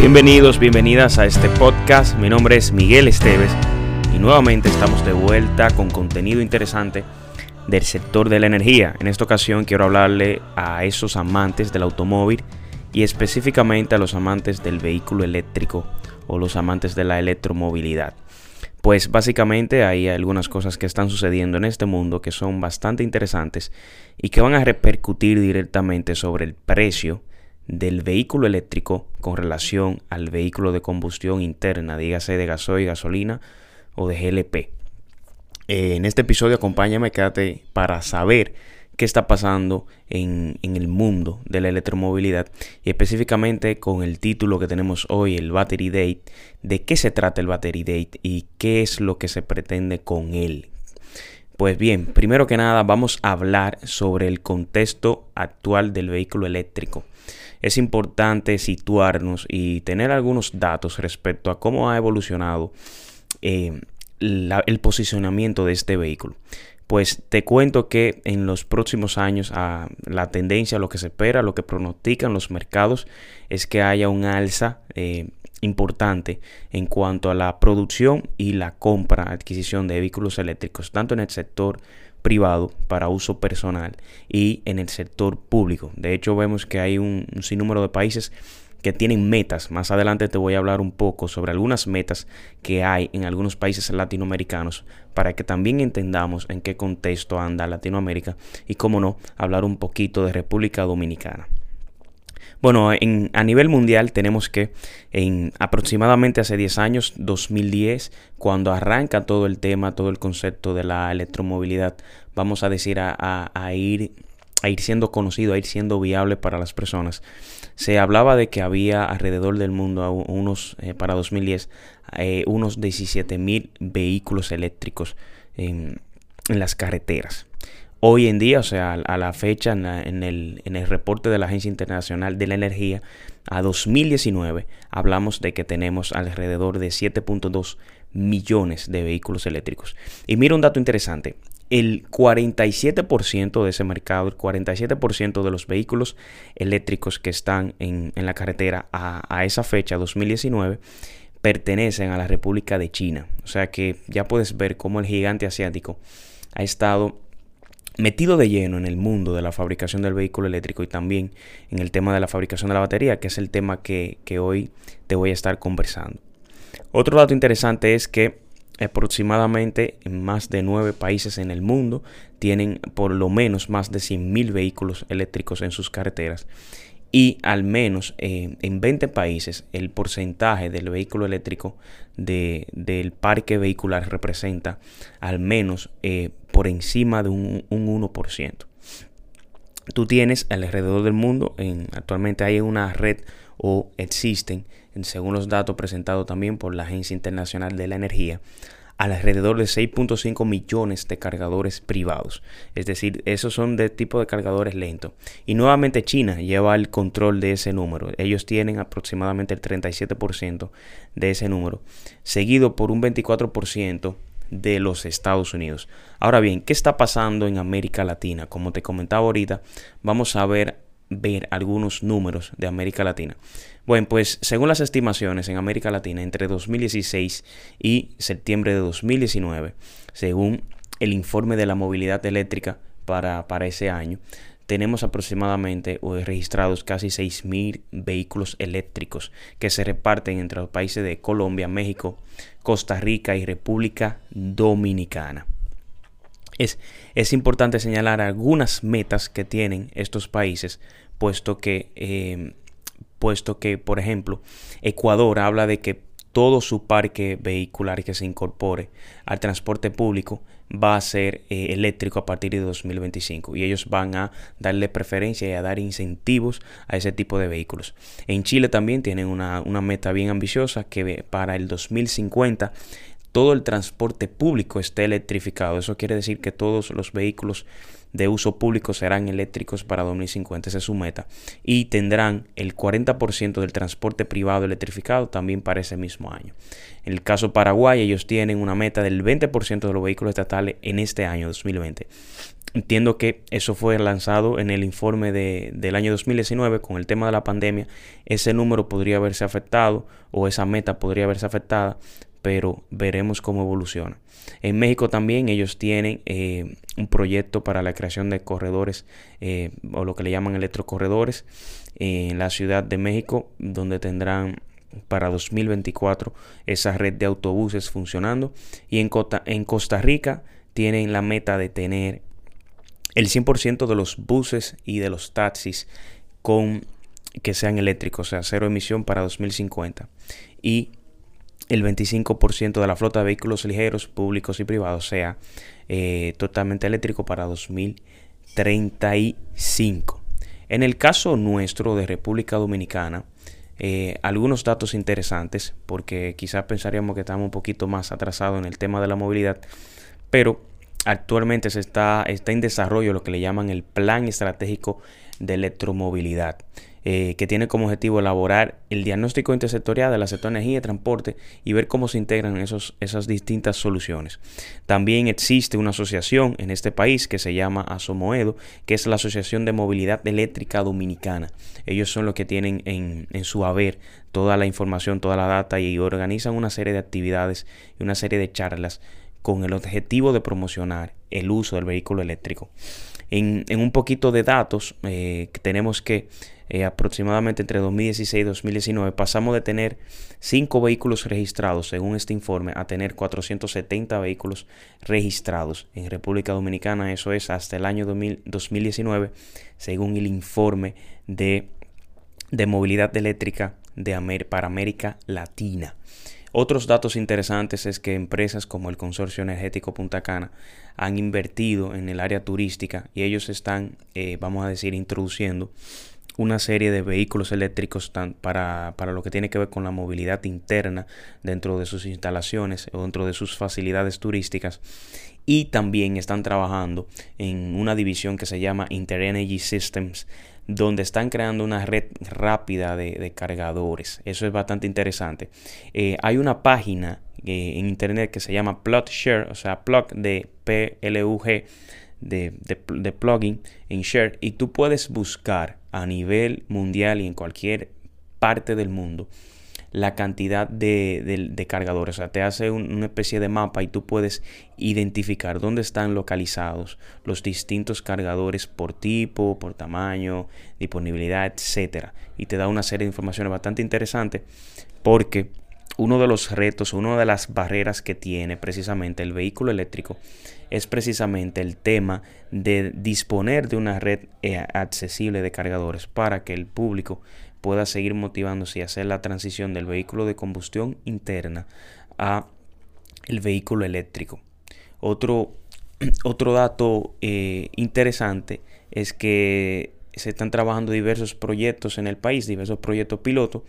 Bienvenidos, bienvenidas a este podcast. Mi nombre es Miguel Esteves y nuevamente estamos de vuelta con contenido interesante del sector de la energía. En esta ocasión quiero hablarle a esos amantes del automóvil y específicamente a los amantes del vehículo eléctrico o los amantes de la electromovilidad. Pues básicamente hay algunas cosas que están sucediendo en este mundo que son bastante interesantes y que van a repercutir directamente sobre el precio del vehículo eléctrico con relación al vehículo de combustión interna, dígase de gasoil, gasolina o de GLP. Eh, en este episodio acompáñame, quédate para saber qué está pasando en, el mundo de la electromovilidad y específicamente con el título que tenemos hoy, el Battery Date, de qué se trata el Battery Date y qué es lo que se pretende con él. Pues bien, primero que nada vamos a hablar sobre el contexto actual del vehículo eléctrico. Es importante situarnos y tener algunos datos respecto a cómo ha evolucionado eh, el posicionamiento de este vehículo. Pues te cuento que en los próximos años a la tendencia, lo que se espera, lo que pronostican los mercados es que haya un alza eh, importante en cuanto a la producción y la compra, adquisición de vehículos eléctricos, tanto en el sector privado para uso personal y en el sector público. De hecho, vemos que hay un sinnúmero de países que tienen metas. Más adelante te voy a hablar un poco sobre algunas metas que hay en algunos países latinoamericanos para que también entendamos en qué contexto anda Latinoamérica y, cómo no, hablar un poquito de República Dominicana. Bueno, en, a nivel mundial tenemos que en aproximadamente hace 10 años, 2010, cuando arranca todo el tema, todo el concepto de la electromovilidad, vamos a decir a ir a ir siendo conocido, a ir siendo viable para las personas. Se hablaba de que había alrededor del mundo, unos eh, para 2010, eh, unos 17 mil vehículos eléctricos en, las carreteras. Hoy en día, o sea, a la fecha, en, el, reporte de la Agencia Internacional de la Energía, a 2019, hablamos de que tenemos alrededor de 7.2 millones de vehículos eléctricos. Y mira un dato interesante, el 47% de ese mercado, el 47% de los vehículos eléctricos que están en, la carretera a, esa fecha, 2019, pertenecen a la República de China. O sea que ya puedes ver cómo el gigante asiático ha estado metido de lleno en el mundo de la fabricación del vehículo eléctrico y también en el tema de la fabricación de la batería, que es el tema que, hoy te voy a estar conversando. Otro dato interesante es que aproximadamente en más de nueve países en el mundo tienen por lo menos más de 100.000 vehículos eléctricos en sus carreteras y al menos eh, en 20 países el porcentaje del vehículo eléctrico del parque vehicular representa al menos eh, por encima de un, 1%. Tú tienes alrededor del mundo, en, actualmente hay una red o existen, según los datos presentados también por la Agencia Internacional de la Energía, alrededor de 6.5 millones de cargadores privados. Es decir, esos son de tipo de cargadores lentos. Y nuevamente China lleva el control de ese número. Ellos tienen aproximadamente el 37% de ese número, seguido por un 24% de los Estados Unidos. Ahora bien, ¿qué está pasando en América Latina? Como te comentaba ahorita, vamos a ver ver algunos números de América Latina. Bueno, pues según las estimaciones en América Latina entre 2016 y septiembre de 2019, según el informe de la movilidad eléctrica para, para ese año, tenemos aproximadamente registrados casi 6.000 vehículos eléctricos que se reparten entre los países de Colombia, México, Costa Rica y República Dominicana. Es, es importante señalar algunas metas que tienen estos países, puesto que, eh, puesto que, por ejemplo, Ecuador habla de que todo su parque vehicular que se incorpore al transporte público va a ser eh, eléctrico a partir de 2025 y ellos van a darle preferencia y a dar incentivos a ese tipo de vehículos. En Chile también tienen una, una meta bien ambiciosa que para el 2050 todo el transporte público esté electrificado. Eso quiere decir que todos los vehículos de uso público serán eléctricos para 2050, esa es su meta. Y tendrán el 40% del transporte privado electrificado también para ese mismo año. En el caso Paraguay, ellos tienen una meta del 20% de los vehículos estatales en este año 2020. Entiendo que eso fue lanzado en el informe de, del año 2019 con el tema de la pandemia. Ese número podría haberse afectado o esa meta podría haberse afectada, pero veremos cómo evoluciona. En México también ellos tienen eh, un proyecto para la creación de corredores eh, o lo que le llaman electrocorredores en la Ciudad de México, donde tendrán para 2024 esa red de autobuses funcionando. Y en en Costa Rica tienen la meta de tener el 100% de los buses y de los taxis con que sean eléctricos, o sea, cero emisión para 2050. Y el 25% de la flota de vehículos ligeros, públicos y privados, sea eh, totalmente eléctrico para 2035. En el caso nuestro de República Dominicana, eh, algunos datos interesantes, porque quizás pensaríamos que estamos un poquito más atrasados en el tema de la movilidad, pero actualmente se está, está en desarrollo lo que le llaman el Plan Estratégico de Electromovilidad. Eh, que tiene como objetivo elaborar el diagnóstico intersectorial de la sector energía y transporte y ver cómo se integran esos, esas distintas soluciones. También existe una asociación en este país que se llama ASOMOEDO, que es la Asociación de Movilidad Eléctrica Dominicana. Ellos son los que tienen en, en su haber toda la información, toda la data y organizan una serie de actividades y una serie de charlas con el objetivo de promocionar el uso del vehículo eléctrico. En, un poquito de datos, eh, tenemos que eh, aproximadamente entre 2016 y 2019 pasamos de tener 5 vehículos registrados, según este informe, a tener 470 vehículos registrados en República Dominicana. Eso es hasta el año 2019, según el informe de, de movilidad eléctrica de para América Latina. Otros datos interesantes es que empresas como el Consorcio Energético Punta Cana han invertido en el área turística y ellos están, eh, vamos a decir, introduciendo una serie de vehículos eléctricos para, para, lo que tiene que ver con la movilidad interna dentro de sus instalaciones o dentro de sus facilidades turísticas. Y también están trabajando en una división que se llama Interenergy Systems, donde están creando una red rápida de, cargadores. Eso es bastante interesante. Eh, hay una página eh, en internet que se llama PlugShare, o sea, Plug de P-L-U-G, de, de, plugin en Share, y tú puedes buscar a nivel mundial y en cualquier parte del mundo la cantidad de, cargadores. O sea, te hace una especie de mapa y tú puedes identificar dónde están localizados los distintos cargadores por tipo, por tamaño, disponibilidad, etcétera. Y te da una serie de informaciones bastante interesantes porque uno de los retos, una de las barreras que tiene precisamente el vehículo eléctrico es precisamente el tema de disponer de una red eh, accesible de cargadores para que el público pueda seguir motivándose y hacer la transición del vehículo de combustión interna a el vehículo eléctrico. Otro, otro dato eh, interesante es que se están trabajando diversos proyectos en el país, diversos proyectos pilotos,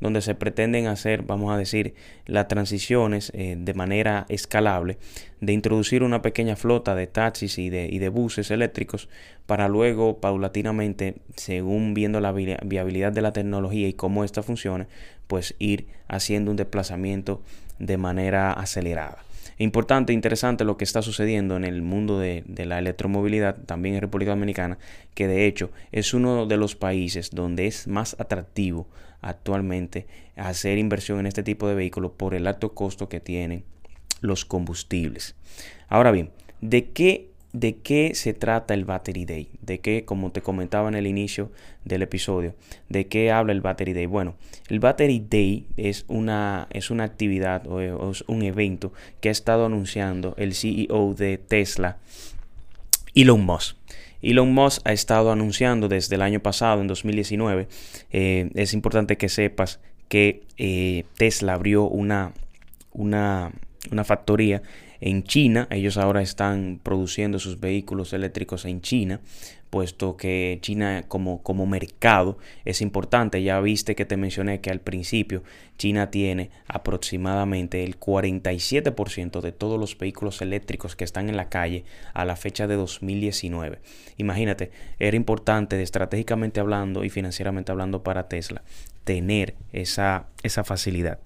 donde se pretenden hacer, vamos a decir, las transiciones eh, de manera escalable, de introducir una pequeña flota de taxis y de, y de buses eléctricos para luego, paulatinamente, según viendo la viabilidad de la tecnología y cómo esta funciona, pues ir haciendo un desplazamiento de manera acelerada. Importante, interesante lo que está sucediendo en el mundo de, la electromovilidad, también en República Dominicana, que de hecho es uno de los países donde es más atractivo actualmente hacer inversión en este tipo de vehículos por el alto costo que tienen los combustibles. Ahora bien, ¿de qué ¿De qué se trata el Battery Day? ¿De qué, como te comentaba en el inicio del episodio, de qué habla el Battery Day? Bueno, el Battery Day es una, es una actividad o es un evento que ha estado anunciando el CEO de Tesla, Elon Musk. Elon Musk ha estado anunciando desde el año pasado, en 2019, eh, es importante que sepas que eh, Tesla abrió una, una, una factoría en China. Ellos ahora están produciendo sus vehículos eléctricos en China puesto que China como, como mercado es importante. Ya viste que te mencioné que al principio China tiene aproximadamente el 47% de todos los vehículos eléctricos que están en la calle a la fecha de 2019. Imagínate, era importante estratégicamente hablando y financieramente hablando para Tesla tener esa, esa facilidad.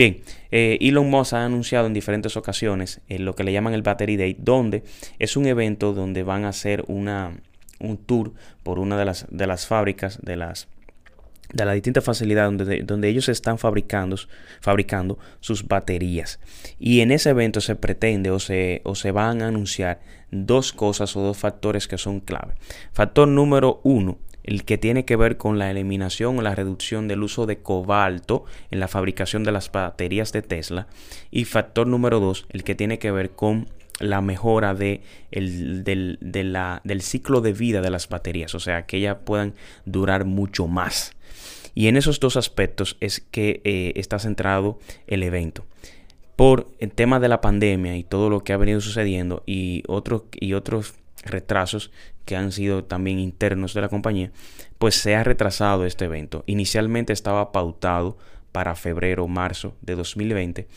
Bien, eh, Elon Musk ha anunciado en diferentes ocasiones en lo que le llaman el Battery Day, donde es un evento donde van a hacer un tour por una de las, de las fábricas, de las de las distintas facilidades donde, donde, ellos están fabricando, fabricando sus baterías. Y en ese evento se pretende o se, o se van a anunciar dos cosas o dos factores que son clave. Factor número uno, el que tiene que ver con la eliminación o la reducción del uso de cobalto en la fabricación de las baterías de Tesla. Y factor número dos, el que tiene que ver con la mejora de el, del, del ciclo de vida de las baterías, o sea, que ellas puedan durar mucho más. Y en esos dos aspectos es que eh, está centrado el evento. Por el tema de la pandemia y todo lo que ha venido sucediendo y, otros y otros retrasos que han sido también internos de la compañía, pues se ha retrasado este evento. Inicialmente estaba pautado para febrero marzo de 2020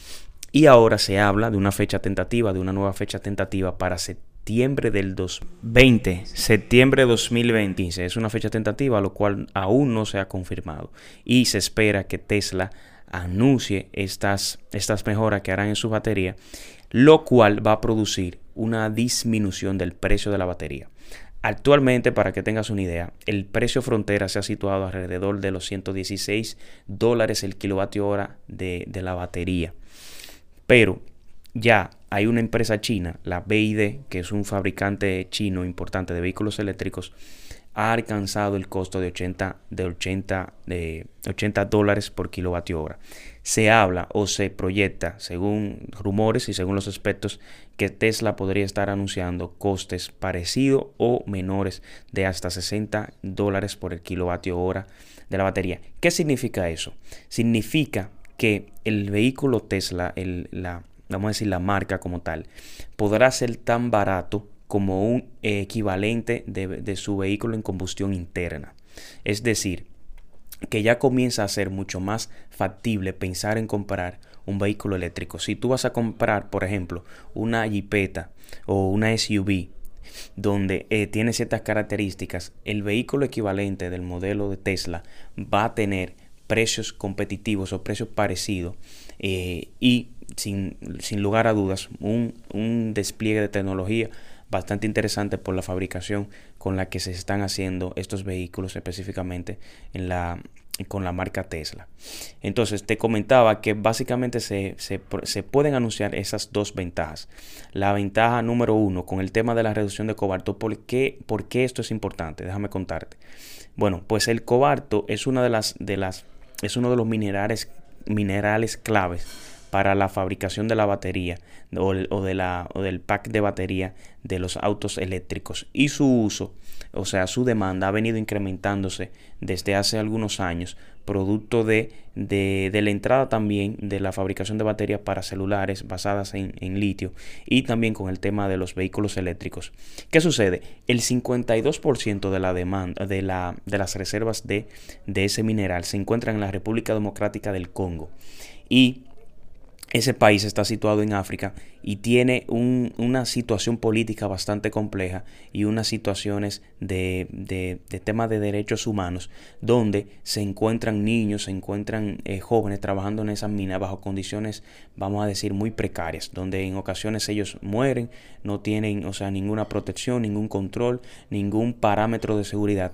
y ahora se habla de una fecha tentativa, de una nueva fecha tentativa para septiembre del 2020, septiembre de 2020. Es una fecha tentativa, lo cual aún no se ha confirmado. Y se espera que Tesla anuncie estas, estas mejoras que harán en su batería, lo cual va a producir una disminución del precio de la batería. Actualmente, para que tengas una idea, el precio frontera se ha situado alrededor de los 116 dólares el kilovatio hora de, de la batería. Pero ya hay una empresa china, la BID, que es un fabricante chino importante de vehículos eléctricos, ha alcanzado el costo de 80, de 80, de 80 dólares por kilovatio hora. Se habla o se proyecta, según rumores y según los aspectos, que Tesla podría estar anunciando costes parecidos o menores de hasta 60 dólares por el kilovatio hora de la batería. ¿Qué significa eso? Significa que el vehículo Tesla, la, vamos a decir la marca como tal, podrá ser tan barato como un equivalente de su vehículo en combustión interna. Es decir, que ya comienza a ser mucho más factible pensar en comprar un vehículo eléctrico. Si tú vas a comprar, por ejemplo, una Jeepeta o una SUV donde eh, tiene ciertas características, el vehículo equivalente del modelo de Tesla va a tener precios competitivos o precios parecidos eh, y sin, lugar a dudas un, un, despliegue de tecnología bastante interesante por la fabricación con la que se están haciendo estos vehículos específicamente en la, con la marca Tesla. Entonces te comentaba que básicamente se, pueden anunciar esas dos ventajas. La ventaja número uno con el tema de la reducción de cobalto. ¿Por qué, ¿Por qué esto es importante? Déjame contarte. Bueno, pues el cobalto es una de las, de las es uno de los minerales, minerales claves para la fabricación de la batería o, de la, o del pack de batería de los autos eléctricos y su uso, o sea, su demanda ha venido incrementándose desde hace algunos años, producto de, de, la entrada también de la fabricación de baterías para celulares basadas en, litio y también con el tema de los vehículos eléctricos. ¿Qué sucede? El 52% de la demanda de, la, de las reservas de, de ese mineral se encuentran en la República Democrática del Congo y ese país está situado en África y tiene una situación política bastante compleja y unas situaciones de, de, temas de derechos humanos donde se encuentran niños, se encuentran eh, jóvenes trabajando en esas minas bajo condiciones, vamos a decir, muy precarias, donde en ocasiones ellos mueren, no tienen, o sea, ninguna protección, ningún control, ningún parámetro de seguridad.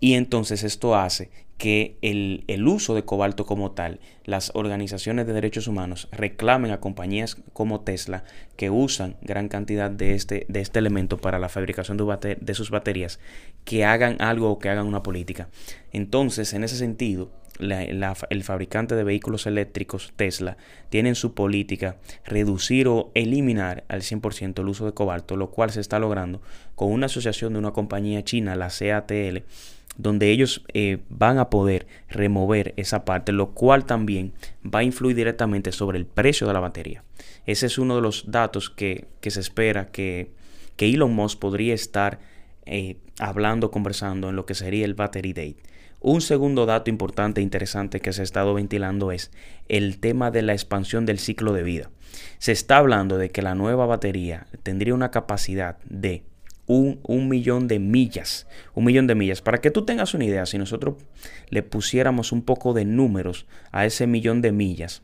Y entonces esto hace que el, uso de cobalto como tal, las organizaciones de derechos humanos reclamen a compañías como Tesla que usan gran cantidad de este, de este elemento para la fabricación de, de sus baterías, que hagan algo o que hagan una política. Entonces, en ese sentido, el fabricante de vehículos eléctricos Tesla tiene en su política reducir o eliminar al 100% el uso de cobalto, lo cual se está logrando con una asociación de una compañía china, la CATL, donde ellos eh, van a poder remover esa parte, lo cual también va a influir directamente sobre el precio de la batería. Ese es uno de los datos que, se espera que, que, Elon Musk podría estar eh, hablando, conversando en lo que sería el Battery Date. Un segundo dato importante e interesante que se ha estado ventilando es el tema de la expansión del ciclo de vida. Se está hablando de que la nueva batería tendría una capacidad de un, millón de millas. Un millón de millas. Para que tú tengas una idea, si nosotros le pusiéramos un poco de números a ese millón de millas,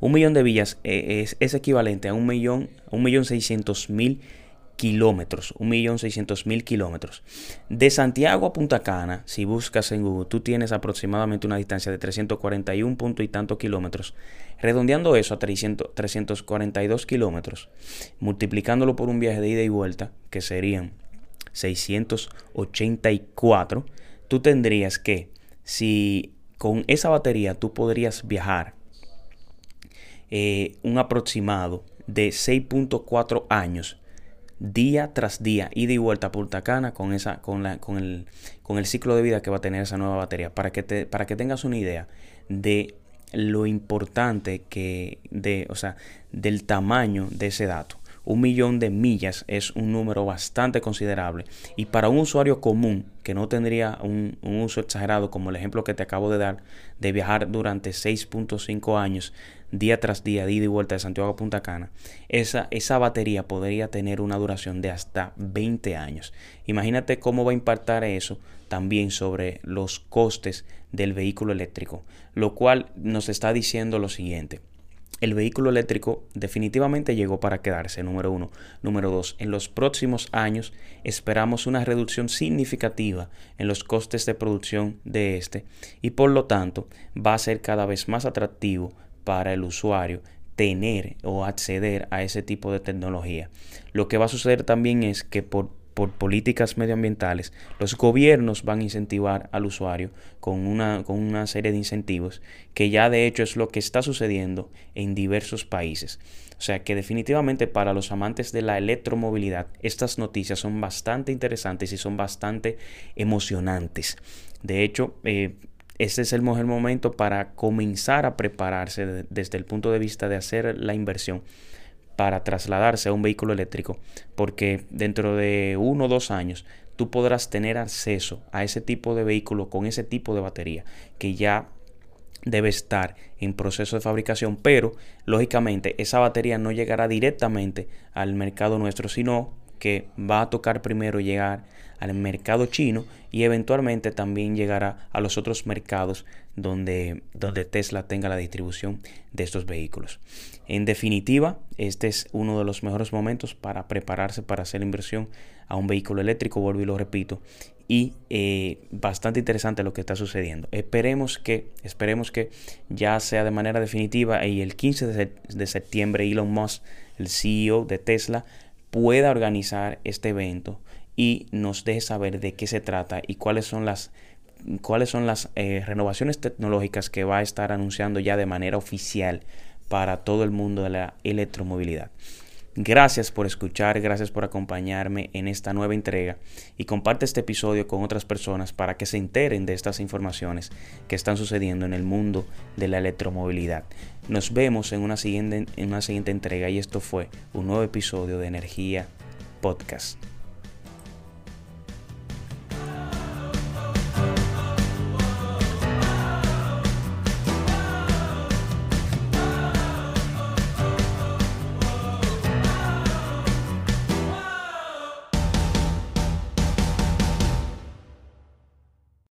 un millón de millas eh, es, equivalente a un millón, un millón seiscientos mil kilómetros, un millón seiscientos mil kilómetros. De Santiago a Punta Cana, si buscas en Google, tú tienes aproximadamente una distancia de 341 punto y tantos kilómetros. Redondeando eso a 300, 342 kilómetros, multiplicándolo por un viaje de ida y vuelta, que serían 684, tú tendrías que, si con esa batería tú podrías viajar eh, un aproximado de 6.4 años día tras día, ida y vuelta a Punta Cana con, esa, con, la, con, el, con el ciclo de vida que va a tener esa nueva batería. Para que, te, para que tengas una idea de lo importante que, de, o sea, del tamaño de ese dato. Un millón de millas es un número bastante considerable. Y para un usuario común que no tendría un, uso exagerado, como el ejemplo que te acabo de dar, de viajar durante 6.5 años día tras día, de ida y vuelta de Santiago a Punta Cana, esa, esa batería podría tener una duración de hasta 20 años. Imagínate cómo va a impactar eso también sobre los costes del vehículo eléctrico, lo cual nos está diciendo lo siguiente. El vehículo eléctrico definitivamente llegó para quedarse, número uno. Número dos, en los próximos años esperamos una reducción significativa en los costes de producción de este y por lo tanto va a ser cada vez más atractivo para el usuario tener o acceder a ese tipo de tecnología. Lo que va a suceder también es que por, por políticas medioambientales, los gobiernos van a incentivar al usuario con una, con una serie de incentivos que ya de hecho es lo que está sucediendo en diversos países. O sea que definitivamente para los amantes de la electromovilidad estas noticias son bastante interesantes y son bastante emocionantes. De hecho, eh, este es el mejor momento para comenzar a prepararse desde el punto de vista de hacer la inversión para trasladarse a un vehículo eléctrico, porque dentro de uno o dos años tú podrás tener acceso a ese tipo de vehículo con ese tipo de batería que ya debe estar en proceso de fabricación, pero lógicamente esa batería no llegará directamente al mercado nuestro, sino que va a tocar primero llegar al mercado chino y eventualmente también llegará a los otros mercados donde, donde Tesla tenga la distribución de estos vehículos. En definitiva, este es uno de los mejores momentos para prepararse para hacer inversión a un vehículo eléctrico, vuelvo y lo repito, y eh, bastante interesante lo que está sucediendo. Esperemos que, esperemos que ya sea de manera definitiva y el 15 de, septiembre Elon Musk, el CEO de Tesla, pueda organizar este evento y nos deje saber de qué se trata y cuáles son las cuáles son las eh, renovaciones tecnológicas que va a estar anunciando ya de manera oficial para todo el mundo de la electromovilidad. Gracias por escuchar, gracias por acompañarme en esta nueva entrega y comparte este episodio con otras personas para que se enteren de estas informaciones que están sucediendo en el mundo de la electromovilidad. Nos vemos en una siguiente, en una siguiente entrega y esto fue un nuevo episodio de Energía Podcast.